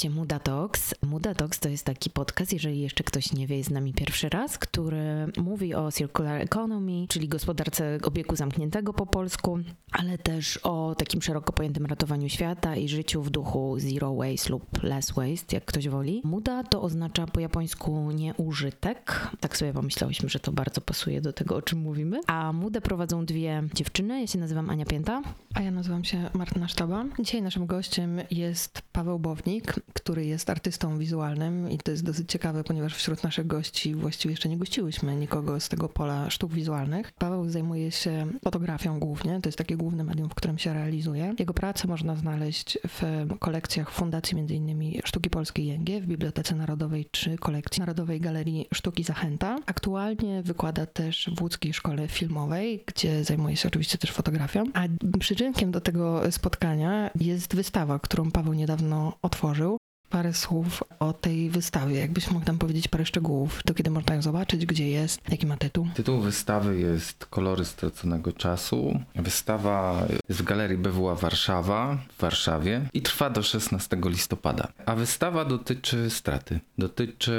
Podcaście Muda Talks. Muda Talks to jest taki podcast, jeżeli jeszcze ktoś nie wie, jest z nami pierwszy raz, który mówi o circular economy, czyli gospodarce obiegu zamkniętego po polsku, ale też o takim szeroko pojętym ratowaniu świata i życiu w duchu zero waste lub less waste, jak ktoś woli. Muda to oznacza po japońsku nieużytek. Tak sobie pomyślałyśmy, że to bardzo pasuje do tego, o czym mówimy. A Mudę prowadzą dwie dziewczyny. Ja się nazywam Ania Pięta. A ja nazywam się Martyna Sztaba. Dzisiaj naszym gościem jest Paweł Bownik, który jest artystą wizualnym i to jest dosyć ciekawe, ponieważ wśród naszych gości właściwie jeszcze nie gościłyśmy nikogo z tego pola sztuk wizualnych. Paweł zajmuje się fotografią głównie, to jest takie główne medium, w którym się realizuje. Jego pracę można znaleźć w kolekcjach Fundacji m.in. Sztuki Polskiej Jęgie w Bibliotece Narodowej czy kolekcji Narodowej Galerii Sztuki Zachęta. Aktualnie wykłada też w łódzkiej szkole filmowej, gdzie zajmuje się oczywiście też fotografią. A przyczynkiem do tego spotkania jest wystawa, którą Paweł niedawno otworzył parę słów o tej wystawie. Jakbyś mógł nam powiedzieć parę szczegółów, to kiedy można ją zobaczyć, gdzie jest, jaki ma tytuł? Tytuł wystawy jest Kolory straconego czasu. Wystawa jest w Galerii BWA Warszawa w Warszawie i trwa do 16 listopada. A wystawa dotyczy straty. Dotyczy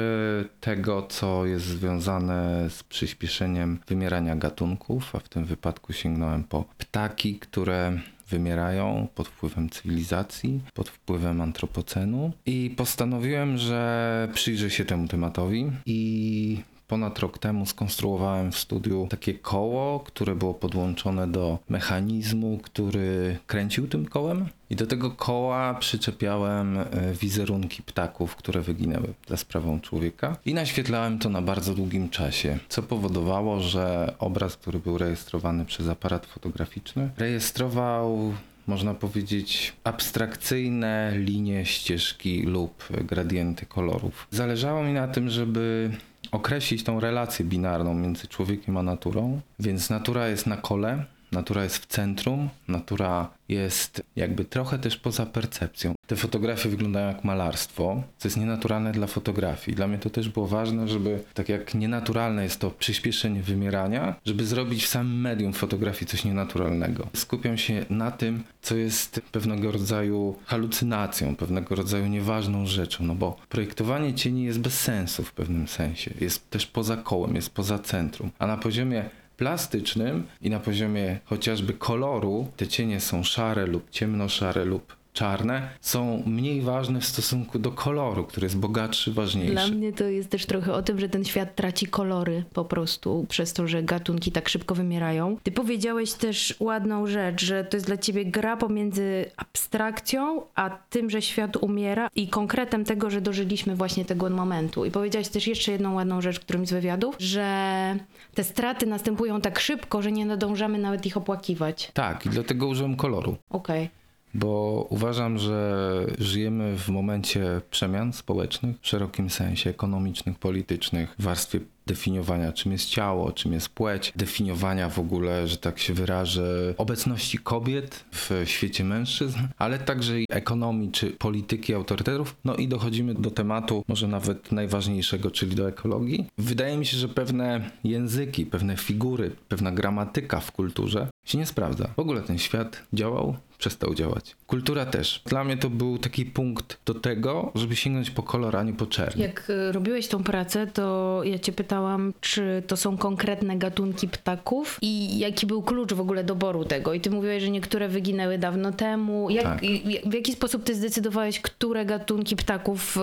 tego, co jest związane z przyspieszeniem wymierania gatunków, a w tym wypadku sięgnąłem po ptaki, które wymierają pod wpływem cywilizacji, pod wpływem antropocenu. I postanowiłem, że przyjrzę się temu tematowi i ponad rok temu skonstruowałem w studiu takie koło, które było podłączone do mechanizmu, który kręcił tym kołem. I do tego koła przyczepiałem e, wizerunki ptaków, które wyginęły za sprawą człowieka. I naświetlałem to na bardzo długim czasie, co powodowało, że obraz, który był rejestrowany przez aparat fotograficzny, rejestrował można powiedzieć, abstrakcyjne linie, ścieżki lub gradienty kolorów. Zależało mi na tym, żeby określić tą relację binarną między człowiekiem a naturą, więc natura jest na kole, natura jest w centrum, natura jest jakby trochę też poza percepcją. Te fotografie wyglądają jak malarstwo, co jest nienaturalne dla fotografii. Dla mnie to też było ważne, żeby tak jak nienaturalne jest to przyspieszenie wymierania, żeby zrobić w samym medium fotografii coś nienaturalnego. Skupiam się na tym, co jest pewnego rodzaju halucynacją, pewnego rodzaju nieważną rzeczą, no bo projektowanie cieni jest bez sensu w pewnym sensie. Jest też poza kołem, jest poza centrum. A na poziomie plastycznym i na poziomie chociażby koloru te cienie są szare lub ciemnoszare lub czarne są mniej ważne w stosunku do koloru, który jest bogatszy, ważniejszy. Dla mnie to jest też trochę o tym, że ten świat traci kolory po prostu przez to, że gatunki tak szybko wymierają. Ty powiedziałeś też ładną rzecz, że to jest dla ciebie gra pomiędzy abstrakcją, a tym, że świat umiera i konkretem tego, że dożyliśmy właśnie tego momentu. I powiedziałeś też jeszcze jedną ładną rzecz w którymś z wywiadów, że te straty następują tak szybko, że nie nadążamy nawet ich opłakiwać. Tak, i dlatego użyłem koloru. Okej. Okay bo uważam, że żyjemy w momencie przemian społecznych w szerokim sensie ekonomicznych, politycznych, w warstwie definiowania, czym jest ciało, czym jest płeć, definiowania w ogóle, że tak się wyrażę, obecności kobiet w świecie mężczyzn, ale także ekonomii czy polityki autorytetów. No i dochodzimy do tematu, może nawet najważniejszego, czyli do ekologii. Wydaje mi się, że pewne języki, pewne figury, pewna gramatyka w kulturze się nie sprawdza. W ogóle ten świat działał, przestał działać. Kultura też. Dla mnie to był taki punkt do tego, żeby sięgnąć po kolor, a nie po czerń. Jak y, robiłeś tą pracę, to ja cię pytałam, czy to są konkretne gatunki ptaków i jaki był klucz w ogóle doboru tego. I ty mówiłeś, że niektóre wyginęły dawno temu. Jak, tak. W jaki sposób ty zdecydowałeś, które gatunki ptaków y,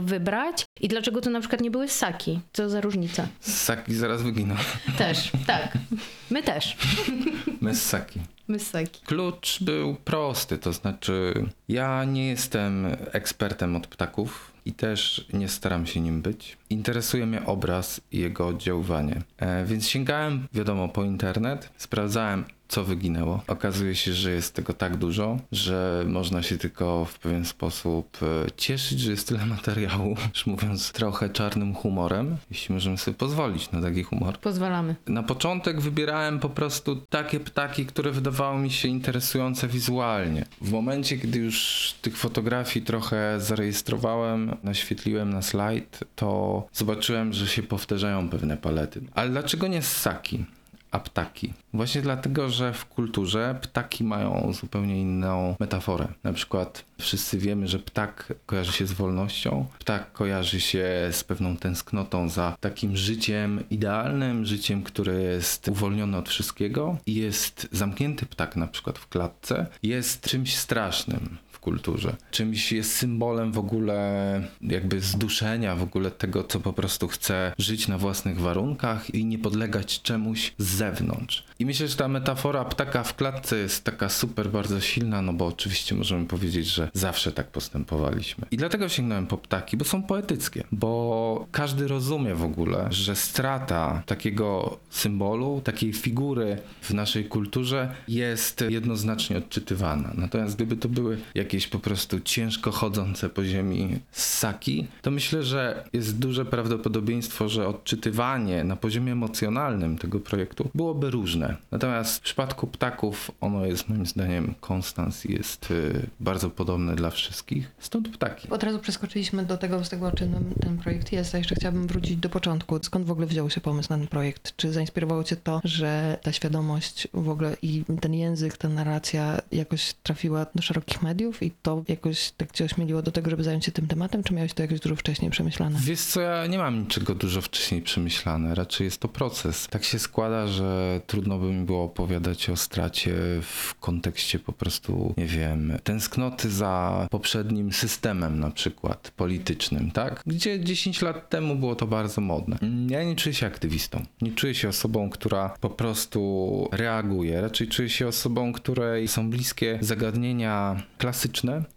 wybrać? I dlaczego to na przykład nie były ssaki? Co za różnica? Ssaki zaraz wyginą. Też, tak. My też. My ssaki. Mysaki. Klucz był prosty, to znaczy ja nie jestem ekspertem od ptaków i też nie staram się nim być. Interesuje mnie obraz i jego oddziaływanie. E, więc sięgałem, wiadomo, po internet, sprawdzałem co wyginęło. Okazuje się, że jest tego tak dużo, że można się tylko w pewien sposób e, cieszyć, że jest tyle materiału, już mówiąc trochę czarnym humorem, jeśli możemy sobie pozwolić na taki humor. Pozwalamy. Na początek wybierałem po prostu takie ptaki, które wydawały mi się interesujące wizualnie. W momencie, gdy już tych fotografii trochę zarejestrowałem, naświetliłem na slajd, to zobaczyłem, że się powtarzają pewne palety. Ale dlaczego nie ssaki? A ptaki. Właśnie dlatego, że w kulturze ptaki mają zupełnie inną metaforę. Na przykład wszyscy wiemy, że ptak kojarzy się z wolnością, ptak kojarzy się z pewną tęsknotą za takim życiem idealnym, życiem, które jest uwolnione od wszystkiego jest zamknięty ptak na przykład w klatce, jest czymś strasznym kulturze. Czymś jest symbolem w ogóle jakby zduszenia, w ogóle tego, co po prostu chce żyć na własnych warunkach i nie podlegać czemuś z zewnątrz. I myślę, że ta metafora ptaka w klatce jest taka super bardzo silna, no bo oczywiście możemy powiedzieć, że zawsze tak postępowaliśmy. I dlatego sięgnąłem po ptaki, bo są poetyckie, bo każdy rozumie w ogóle, że strata takiego symbolu, takiej figury w naszej kulturze jest jednoznacznie odczytywana. Natomiast gdyby to były jakieś po prostu ciężko chodzące po ziemi ssaki, to myślę, że jest duże prawdopodobieństwo, że odczytywanie na poziomie emocjonalnym tego projektu byłoby różne. Natomiast w przypadku ptaków ono jest moim zdaniem konstans i jest y, bardzo podobne dla wszystkich. Stąd ptaki. Od razu przeskoczyliśmy do tego, z tego czym ten projekt jest, a jeszcze chciałabym wrócić do początku. Skąd w ogóle wziął się pomysł na ten projekt? Czy zainspirowało cię to, że ta świadomość w ogóle i ten język, ta narracja jakoś trafiła do szerokich mediów i to jakoś tak cię ośmieliło do tego, żeby zająć się tym tematem, czy miałeś to jakoś dużo wcześniej przemyślane? Wiesz co, ja nie mam niczego dużo wcześniej przemyślane, raczej jest to proces. Tak się składa, że trudno by mi było opowiadać o stracie w kontekście po prostu, nie wiem, tęsknoty za poprzednim systemem na przykład politycznym, tak? Gdzie 10 lat temu było to bardzo modne. Ja nie czuję się aktywistą. Nie czuję się osobą, która po prostu reaguje. Raczej czuję się osobą, której są bliskie zagadnienia klasyczne,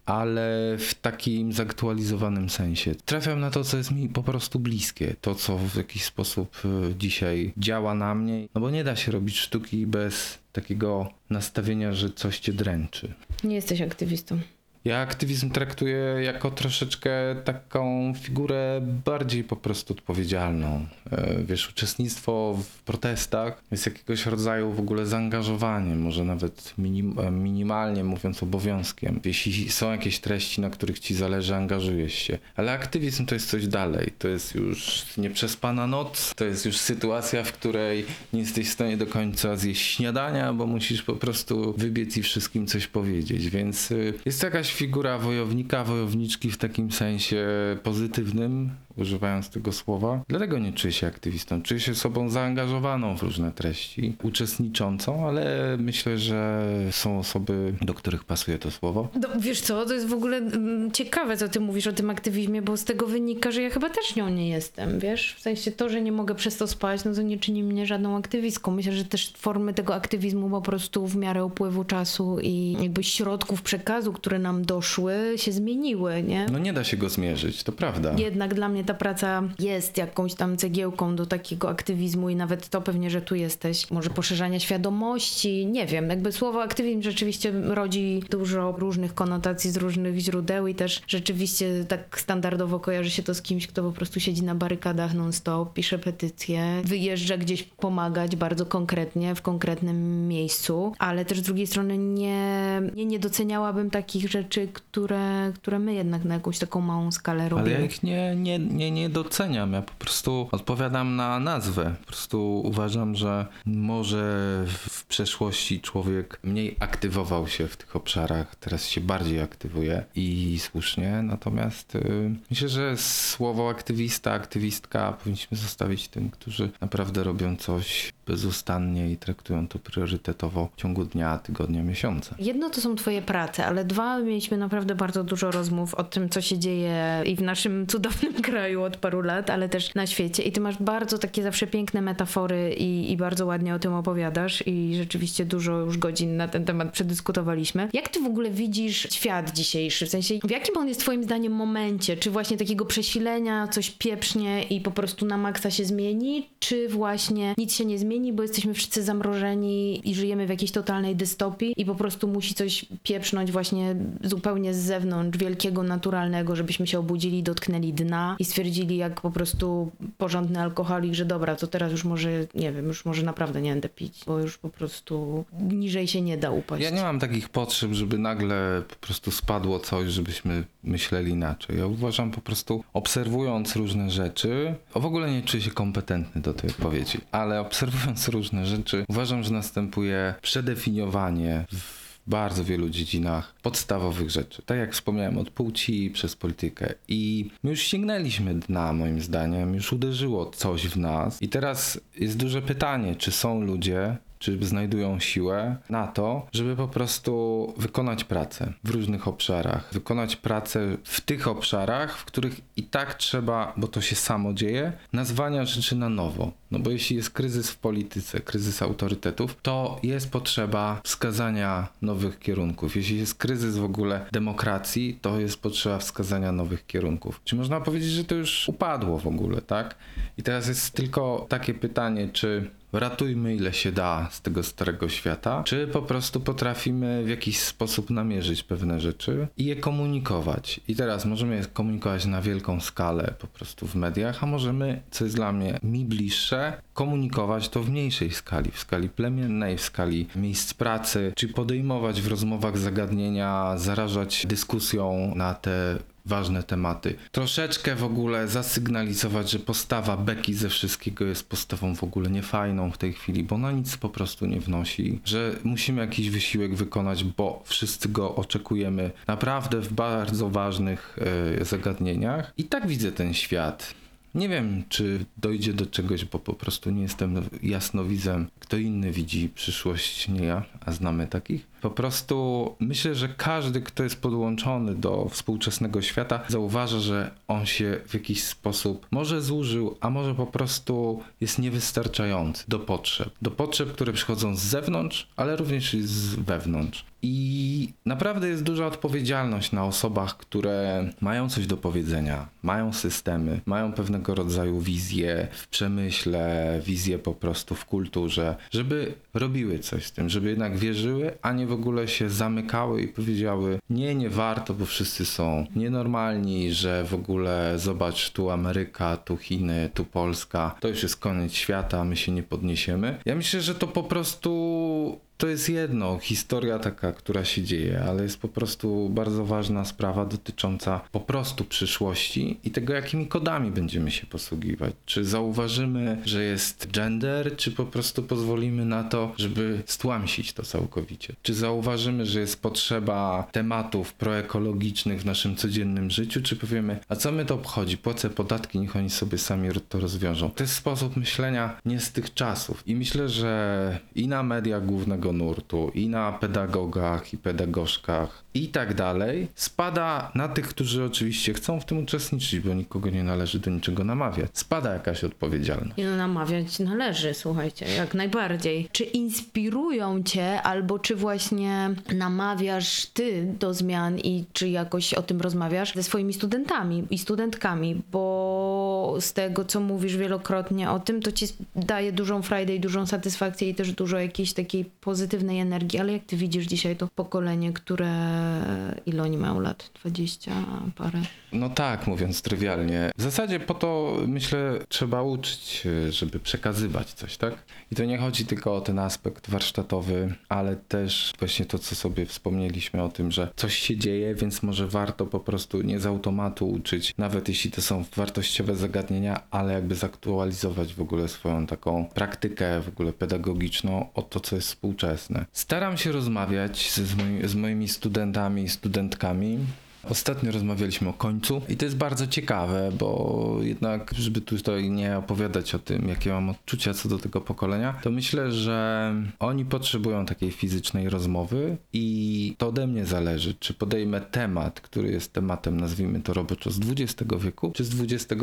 ale w takim zaktualizowanym sensie. Trafiam na to, co jest mi po prostu bliskie. To, co w jakiś sposób y, dzisiaj działa na mnie. No bo nie da się robić sztuki bez takiego nastawienia, że coś cię dręczy. Nie jesteś aktywistą. Ja aktywizm traktuję jako troszeczkę taką figurę bardziej po prostu odpowiedzialną. E, wiesz, uczestnictwo w protestach jest jakiegoś rodzaju w ogóle zaangażowaniem, może nawet minim, e, minimalnie mówiąc obowiązkiem. Jeśli są jakieś treści, na których ci zależy, angażujesz się. Ale aktywizm to jest coś dalej. To jest już nieprzespana noc, to jest już sytuacja, w której nie jesteś w stanie do końca zjeść śniadania, bo musisz po prostu wybiec i wszystkim coś powiedzieć. Więc y, jest to jakaś figura wojownika, wojowniczki w takim sensie pozytywnym, używając tego słowa. Dlatego nie czuję się aktywistą. Czuję się osobą zaangażowaną w różne treści, uczestniczącą, ale myślę, że są osoby, do których pasuje to słowo. No, wiesz co, to jest w ogóle mm, ciekawe, co ty mówisz o tym aktywizmie, bo z tego wynika, że ja chyba też nią nie jestem, wiesz? W sensie to, że nie mogę przez to spać, no to nie czyni mnie żadną aktywistką. Myślę, że też formy tego aktywizmu po prostu w miarę upływu czasu i jakby środków przekazu, które nam doszły, się zmieniły, nie? No nie da się go zmierzyć, to prawda. Jednak dla mnie ta praca jest jakąś tam cegiełką do takiego aktywizmu i nawet to pewnie, że tu jesteś, może poszerzania świadomości, nie wiem, jakby słowo aktywizm rzeczywiście rodzi dużo różnych konotacji z różnych źródeł i też rzeczywiście tak standardowo kojarzy się to z kimś, kto po prostu siedzi na barykadach non-stop, pisze petycje, wyjeżdża gdzieś pomagać bardzo konkretnie, w konkretnym miejscu, ale też z drugiej strony nie, nie, nie doceniałabym takich rzeczy, które, które my jednak na jakąś taką małą skalę robimy. Ale ja ich nie, nie, nie, nie doceniam. Ja po prostu odpowiadam na nazwę. Po prostu uważam, że może w przeszłości człowiek mniej aktywował się w tych obszarach, teraz się bardziej aktywuje i słusznie. Natomiast y, myślę, że słowo aktywista, aktywistka powinniśmy zostawić tym, którzy naprawdę robią coś bezustannie i traktują to priorytetowo w ciągu dnia, tygodnia, miesiąca. Jedno to są twoje prace, ale dwa mieliśmy naprawdę bardzo dużo rozmów o tym, co się dzieje i w naszym cudownym kraju od paru lat, ale też na świecie. I ty masz bardzo takie zawsze piękne metafory i, i bardzo ładnie o tym opowiadasz i rzeczywiście dużo już godzin na ten temat przedyskutowaliśmy. Jak ty w ogóle widzisz świat dzisiejszy? W sensie, w jakim on jest twoim zdaniem momencie? Czy właśnie takiego przesilenia, coś pieprznie i po prostu na maksa się zmieni? Czy właśnie nic się nie zmieni, bo jesteśmy wszyscy zamrożeni i żyjemy w jakiejś totalnej dystopii i po prostu musi coś pieprznąć właśnie zupełnie z zewnątrz, wielkiego, naturalnego, żebyśmy się obudzili, dotknęli dna i stwierdzili jak po prostu porządny alkoholik, że dobra, to teraz już może, nie wiem, już może naprawdę nie będę pić, bo już po prostu niżej się nie da upaść. Ja nie mam takich potrzeb, żeby nagle po prostu spadło coś, żebyśmy myśleli inaczej. Ja uważam po prostu, obserwując różne rzeczy, w ogóle nie czuję się kompetentny do tej odpowiedzi, ale obserwując podsumowując różne rzeczy, uważam, że następuje przedefiniowanie w bardzo wielu dziedzinach podstawowych rzeczy. Tak jak wspomniałem, od płci przez politykę. I my już sięgnęliśmy dna, moim zdaniem, już uderzyło coś w nas. I teraz jest duże pytanie, czy są ludzie, czy znajdują siłę na to, żeby po prostu wykonać pracę w różnych obszarach. Wykonać pracę w tych obszarach, w których i tak trzeba, bo to się samo dzieje, nazwania rzeczy na nowo. No bo jeśli jest kryzys w polityce, kryzys autorytetów, to jest potrzeba wskazania nowych kierunków. Jeśli jest kryzys w ogóle demokracji, to jest potrzeba wskazania nowych kierunków. Czy można powiedzieć, że to już upadło w ogóle, tak? I teraz jest tylko takie pytanie, czy ratujmy ile się da z tego starego świata, czy po prostu potrafimy w jakiś sposób namierzyć pewne rzeczy i je komunikować. I teraz możemy je komunikować na wielką skalę po prostu w mediach, a możemy, co jest dla mnie mi bliższe, komunikować to w mniejszej skali, w skali plemiennej, w skali miejsc pracy, czy podejmować w rozmowach zagadnienia, zarażać dyskusją na te ważne tematy. Troszeczkę w ogóle zasygnalizować, że postawa Beki ze wszystkiego jest postawą w ogóle niefajną w tej chwili, bo na nic po prostu nie wnosi, że musimy jakiś wysiłek wykonać, bo wszyscy go oczekujemy naprawdę w bardzo ważnych e, zagadnieniach. I tak widzę ten świat. Nie wiem, czy dojdzie do czegoś, bo po prostu nie jestem jasnowidzem. Kto inny widzi przyszłość, nie ja, a znamy takich. Po prostu myślę, że każdy, kto jest podłączony do współczesnego świata, zauważa, że on się w jakiś sposób może zużył, a może po prostu jest niewystarczający do potrzeb. Do potrzeb, które przychodzą z zewnątrz, ale również i z wewnątrz. I naprawdę jest duża odpowiedzialność na osobach, które mają coś do powiedzenia, mają systemy, mają pewnego rodzaju wizje w przemyśle, wizje po prostu w kulturze, żeby robiły coś z tym, żeby jednak wierzyły, a nie w ogóle się zamykały i powiedziały: Nie, nie warto, bo wszyscy są nienormalni, że w ogóle zobacz, tu Ameryka, tu Chiny, tu Polska, to już jest koniec świata, my się nie podniesiemy. Ja myślę, że to po prostu to jest jedno, historia taka, która się dzieje, ale jest po prostu bardzo ważna sprawa dotycząca po prostu przyszłości i tego, jakimi kodami będziemy się posługiwać. Czy zauważymy, że jest gender, czy po prostu pozwolimy na to, żeby stłamsić to całkowicie? Czy zauważymy, że jest potrzeba tematów proekologicznych w naszym codziennym życiu, czy powiemy, a co my to obchodzi? Płacę podatki, niech oni sobie sami to rozwiążą. To jest sposób myślenia nie z tych czasów. I myślę, że i na mediach głównego nurtu, i na pedagogach, i pedagogzkach, i tak dalej, spada na tych, którzy oczywiście chcą w tym uczestniczyć, bo nikogo nie należy do niczego namawiać. Spada jakaś odpowiedzialność. No, namawiać należy, słuchajcie, jak najbardziej. Czy inspirują cię, albo czy właśnie namawiasz ty do zmian i czy jakoś o tym rozmawiasz ze swoimi studentami i studentkami, bo z tego, co mówisz wielokrotnie o tym, to ci daje dużą frajdę i dużą satysfakcję i też dużo jakiejś takiej pozytywnej energii, ale jak ty widzisz dzisiaj to pokolenie, które ile oni mają lat? 20 parę? No tak, mówiąc trywialnie. W zasadzie po to, myślę, trzeba uczyć, żeby przekazywać coś, tak? I to nie chodzi tylko o ten aspekt warsztatowy, ale też właśnie to, co sobie wspomnieliśmy o tym, że coś się dzieje, więc może warto po prostu nie z automatu uczyć, nawet jeśli to są wartościowe zagadnienia, ale jakby zaktualizować w ogóle swoją taką praktykę w ogóle pedagogiczną o to, co jest współczesne. Staram się rozmawiać z, z moimi studentami i studentkami Ostatnio rozmawialiśmy o końcu i to jest bardzo ciekawe, bo jednak, żeby tutaj nie opowiadać o tym, jakie mam odczucia co do tego pokolenia, to myślę, że oni potrzebują takiej fizycznej rozmowy i to ode mnie zależy, czy podejmę temat, który jest tematem, nazwijmy to roboczo, z XX wieku, czy z XXI.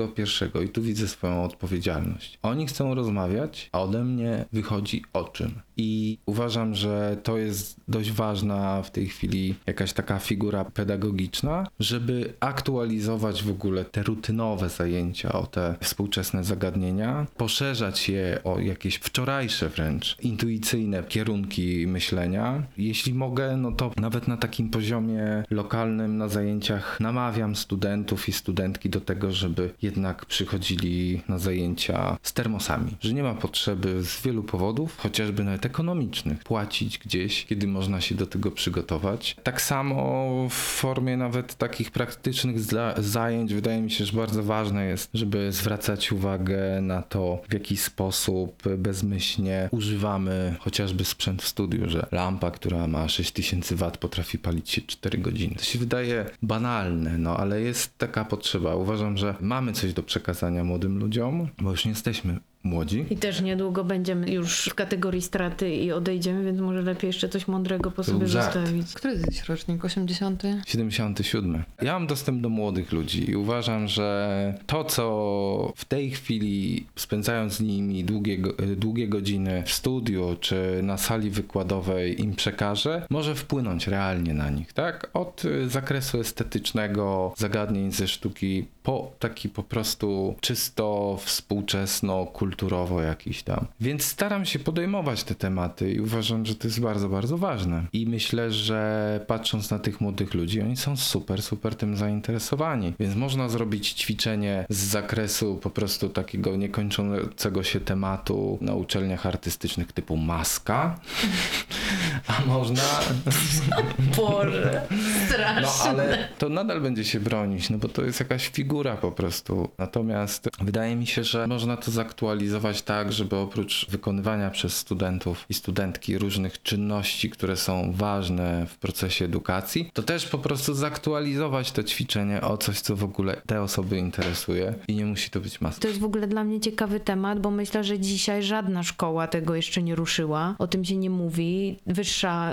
I tu widzę swoją odpowiedzialność. Oni chcą rozmawiać, a ode mnie wychodzi o czym. I uważam, że to jest dość ważna w tej chwili jakaś taka figura pedagogiczna, żeby aktualizować w ogóle te rutynowe zajęcia o te współczesne zagadnienia, poszerzać je o jakieś wczorajsze wręcz intuicyjne kierunki myślenia. Jeśli mogę, no to nawet na takim poziomie lokalnym na zajęciach namawiam studentów i studentki do tego, żeby jednak przychodzili na zajęcia z termosami, że nie ma potrzeby z wielu powodów, chociażby nawet ekonomicznych, płacić gdzieś, kiedy można się do tego przygotować. Tak samo w formie nawet nawet takich praktycznych zajęć wydaje mi się, że bardzo ważne jest, żeby zwracać uwagę na to, w jaki sposób bezmyślnie używamy chociażby sprzęt w studiu, że lampa, która ma 6000 W potrafi palić się 4 godziny. To się wydaje banalne, no ale jest taka potrzeba. Uważam, że mamy coś do przekazania młodym ludziom, bo już nie jesteśmy młodzi. I też niedługo będziemy już w kategorii straty i odejdziemy, więc może lepiej jeszcze coś mądrego po sobie zostawić. Który jest rocznik? 80? 77. Ja mam dostęp do młodych ludzi i uważam, że to, co w tej chwili spędzając z nimi długie, długie godziny w studiu czy na sali wykładowej im przekażę, może wpłynąć realnie na nich, tak? Od zakresu estetycznego, zagadnień ze sztuki, po taki po prostu czysto współczesno, kulturowo jakiś tam. Więc staram się podejmować te tematy i uważam, że to jest bardzo, bardzo ważne. I myślę, że patrząc na tych młodych ludzi, oni są super, super tym zainteresowani. Więc można zrobić ćwiczenie z zakresu po prostu takiego niekończącego się tematu na uczelniach artystycznych typu maska, a można... Boże, straszne. No ale to nadal będzie się bronić, no bo to jest jakaś figura po prostu. Natomiast wydaje mi się, że można to zaktualizować tak, żeby oprócz wykonywania przez studentów i studentki różnych czynności, które są ważne w procesie edukacji, to też po prostu zaktualizować to ćwiczenie o coś, co w ogóle te osoby interesuje i nie musi to być maska. To jest w ogóle dla mnie ciekawy temat, bo myślę, że dzisiaj żadna szkoła tego jeszcze nie ruszyła. O tym się nie mówi. Wyższa,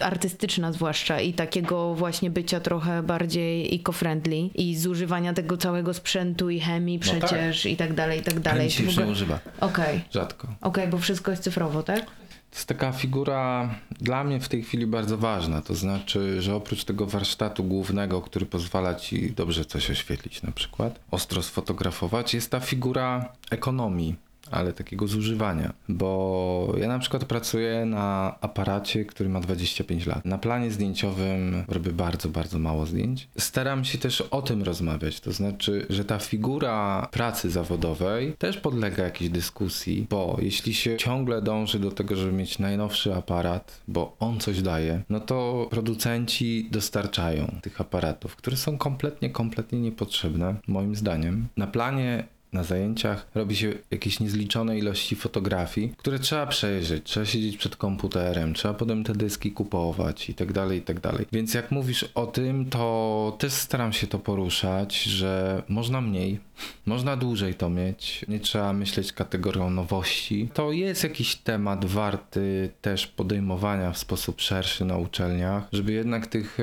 artystyczna zwłaszcza i takiego właśnie bycia trochę bardziej eco-friendly i zużywania tego całego sprzętu i chemii No tak. przecież i tak dalej, i tak dalej. Chemii się już nie ogóle- używa. Okej, Rzadko. okej, bo wszystko jest cyfrowo, tak? To jest taka figura dla mnie w tej chwili bardzo ważna. To znaczy, że oprócz tego warsztatu głównego, który pozwala ci dobrze coś oświetlić, na przykład, ostro sfotografować, jest ta figura ekonomii. Ale takiego zużywania, bo ja na przykład pracuję na aparacie, który ma 25 lat. Na planie zdjęciowym robię bardzo, bardzo mało zdjęć. Staram się też o tym rozmawiać, to znaczy, że ta figura pracy zawodowej też podlega jakiejś dyskusji, bo jeśli się ciągle dąży do tego, żeby mieć najnowszy aparat, bo on coś daje, no to producenci dostarczają tych aparatów, które są kompletnie, kompletnie niepotrzebne, moim zdaniem. Na planie na zajęciach robi się jakieś niezliczone ilości fotografii, które trzeba przejrzeć, trzeba siedzieć przed komputerem, trzeba potem te dyski kupować i tak dalej, i tak dalej. Więc jak mówisz o tym, to też staram się to poruszać, że można mniej, można dłużej to mieć, nie trzeba myśleć kategorią nowości. To jest jakiś temat warty też podejmowania w sposób szerszy na uczelniach, żeby jednak tych e,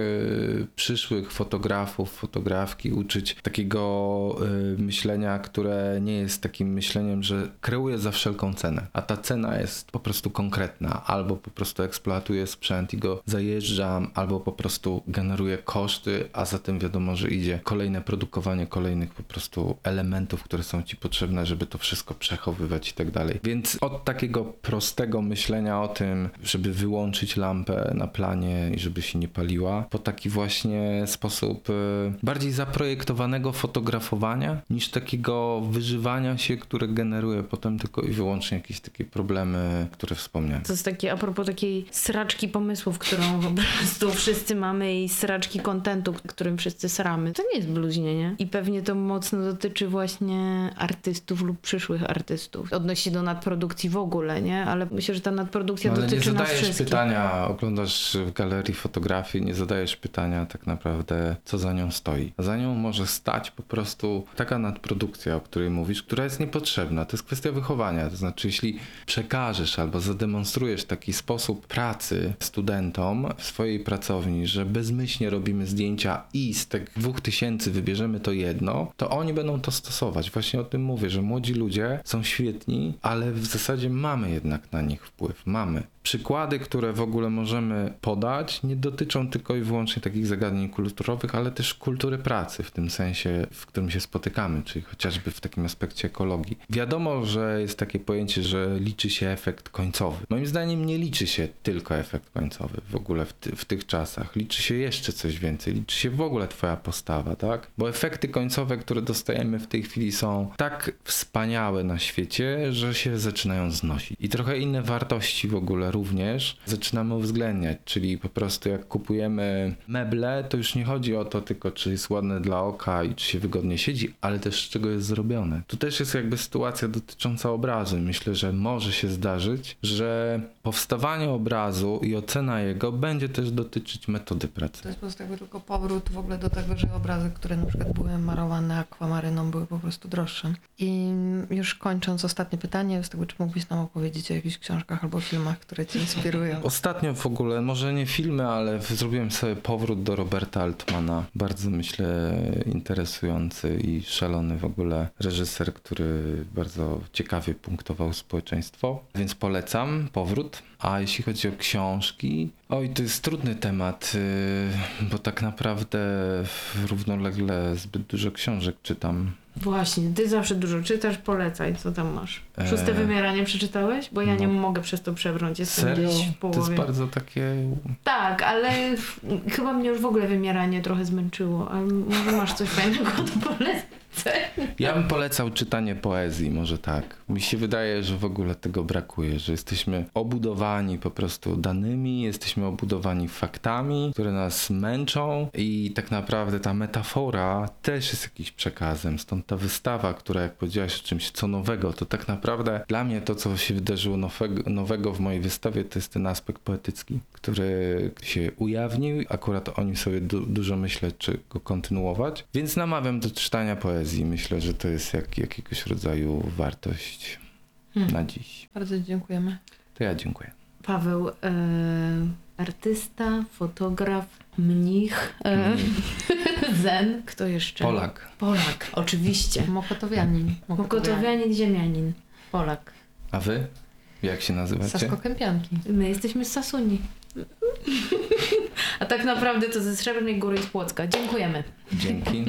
przyszłych fotografów, fotografki uczyć takiego e, myślenia, które nie jest takim myśleniem, że kreuję za wszelką cenę, a ta cena jest po prostu konkretna, albo po prostu eksploatuję sprzęt i go zajeżdżam, albo po prostu generuję koszty, a za tym wiadomo, że idzie kolejne produkowanie kolejnych po prostu elementów, które są ci potrzebne, żeby to wszystko przechowywać i tak dalej. Więc od takiego prostego myślenia o tym, żeby wyłączyć lampę na planie i żeby się nie paliła, po taki właśnie sposób y, bardziej zaprojektowanego fotografowania niż takiego wyżywania się, które generuje potem tylko i wyłącznie jakieś takie problemy, które wspomniałem. To jest takie a propos takiej sraczki pomysłów, którą po prostu wszyscy mamy i sraczki kontentu, którym wszyscy sramy. To nie jest bluźnienie. I pewnie to mocno dotyczy właśnie artystów lub przyszłych artystów. Odnosi się do nadprodukcji w ogóle, nie? Ale myślę, że ta nadprodukcja No, ale nie dotyczy nas zadajesz wszystkich. pytania, oglądasz w galerii fotografii, nie zadajesz pytania tak naprawdę, co za nią stoi. Za nią może stać po prostu taka nadprodukcja, o której mówisz, która jest niepotrzebna. To jest kwestia wychowania. To znaczy, jeśli przekażesz albo zademonstrujesz taki sposób pracy studentom w swojej pracowni, że bezmyślnie robimy zdjęcia i z tych dwóch tysięcy wybierzemy to jedno, to oni będą to stosować. Właśnie o tym mówię, że młodzi ludzie są świetni, ale w zasadzie mamy jednak na nich wpływ. Mamy. Przykłady, które w ogóle możemy podać, nie dotyczą tylko i wyłącznie takich zagadnień kulturowych, ale też kultury pracy, w tym sensie, w którym się spotykamy, czyli chociażby w takim aspekcie ekologii. Wiadomo, że jest takie pojęcie, że liczy się efekt końcowy. Moim zdaniem nie liczy się tylko efekt końcowy w ogóle w, ty, w tych czasach. Liczy się jeszcze coś więcej, liczy się w ogóle twoja postawa, tak? Bo efekty końcowe, które dostajemy w tej chwili są tak wspaniałe na świecie, że się zaczynają znosić. I trochę inne wartości w ogóle również zaczynamy uwzględniać, czyli po prostu jak kupujemy meble, to już nie chodzi o to tylko, czy jest ładne dla oka i czy się wygodnie siedzi, ale też z czego jest zrobione. Tu też jest jakby sytuacja dotycząca obrazu. Myślę, że może się zdarzyć, że powstawanie obrazu i ocena jego będzie też dotyczyć metody pracy. To jest po prostu jakby tylko powrót w ogóle do tego, że obrazy, które na przykład były marowane akwamaryną, były po prostu droższe. I już kończąc ostatnie pytanie, z tego czy mógłbyś nam opowiedzieć o jakichś książkach albo filmach, które cię inspirują? Ostatnio w ogóle, może nie filmy, ale zrobiłem sobie powrót do Roberta Altmana. Bardzo myślę interesujący i szalony w ogóle reżyser, który bardzo ciekawie punktował społeczeństwo. Więc polecam powrót. A jeśli chodzi o książki, oj, to jest trudny temat, yy, bo tak naprawdę równolegle zbyt dużo książek czytam. Właśnie, ty zawsze dużo czytasz, polecaj, co tam masz. Szóste Eee. wymieranie przeczytałeś? Bo ja nie No. mogę przez to przebrnąć, jestem Serio? gdzieś w To jest połowie. bardzo takie Tak, ale chyba mnie już w ogóle wymieranie trochę zmęczyło, ale może masz coś fajnego do polecenia. Ja bym polecał czytanie poezji, może tak. Mi się wydaje, że w ogóle tego brakuje, że jesteśmy obudowani po prostu danymi, jesteśmy obudowani faktami, które nas męczą i tak naprawdę ta metafora też jest jakimś przekazem. Stąd ta wystawa, która jak powiedziałaś o czymś co nowego, to tak naprawdę dla mnie to, co się wydarzyło nowego, nowego w mojej wystawie, to jest ten aspekt poetycki, który się ujawnił. Akurat o nim sobie du- dużo myślę, czy go kontynuować. Więc namawiam do czytania poezji. Myślę, że to jest jak, jakiegoś rodzaju wartość Hmm. na dziś. Bardzo dziękujemy. To ja dziękuję. Paweł, e, artysta, fotograf, mnich, e, zen, kto jeszcze? Polak. Polak, oczywiście. Mokotowianin. Mokotowianin, ziemianin, Polak. A wy? Jak się nazywacie? Saskokępianki. My jesteśmy z Sasuni. A tak naprawdę to ze Srebrnej Góry i z Płocka. Dziękujemy. Dzięki.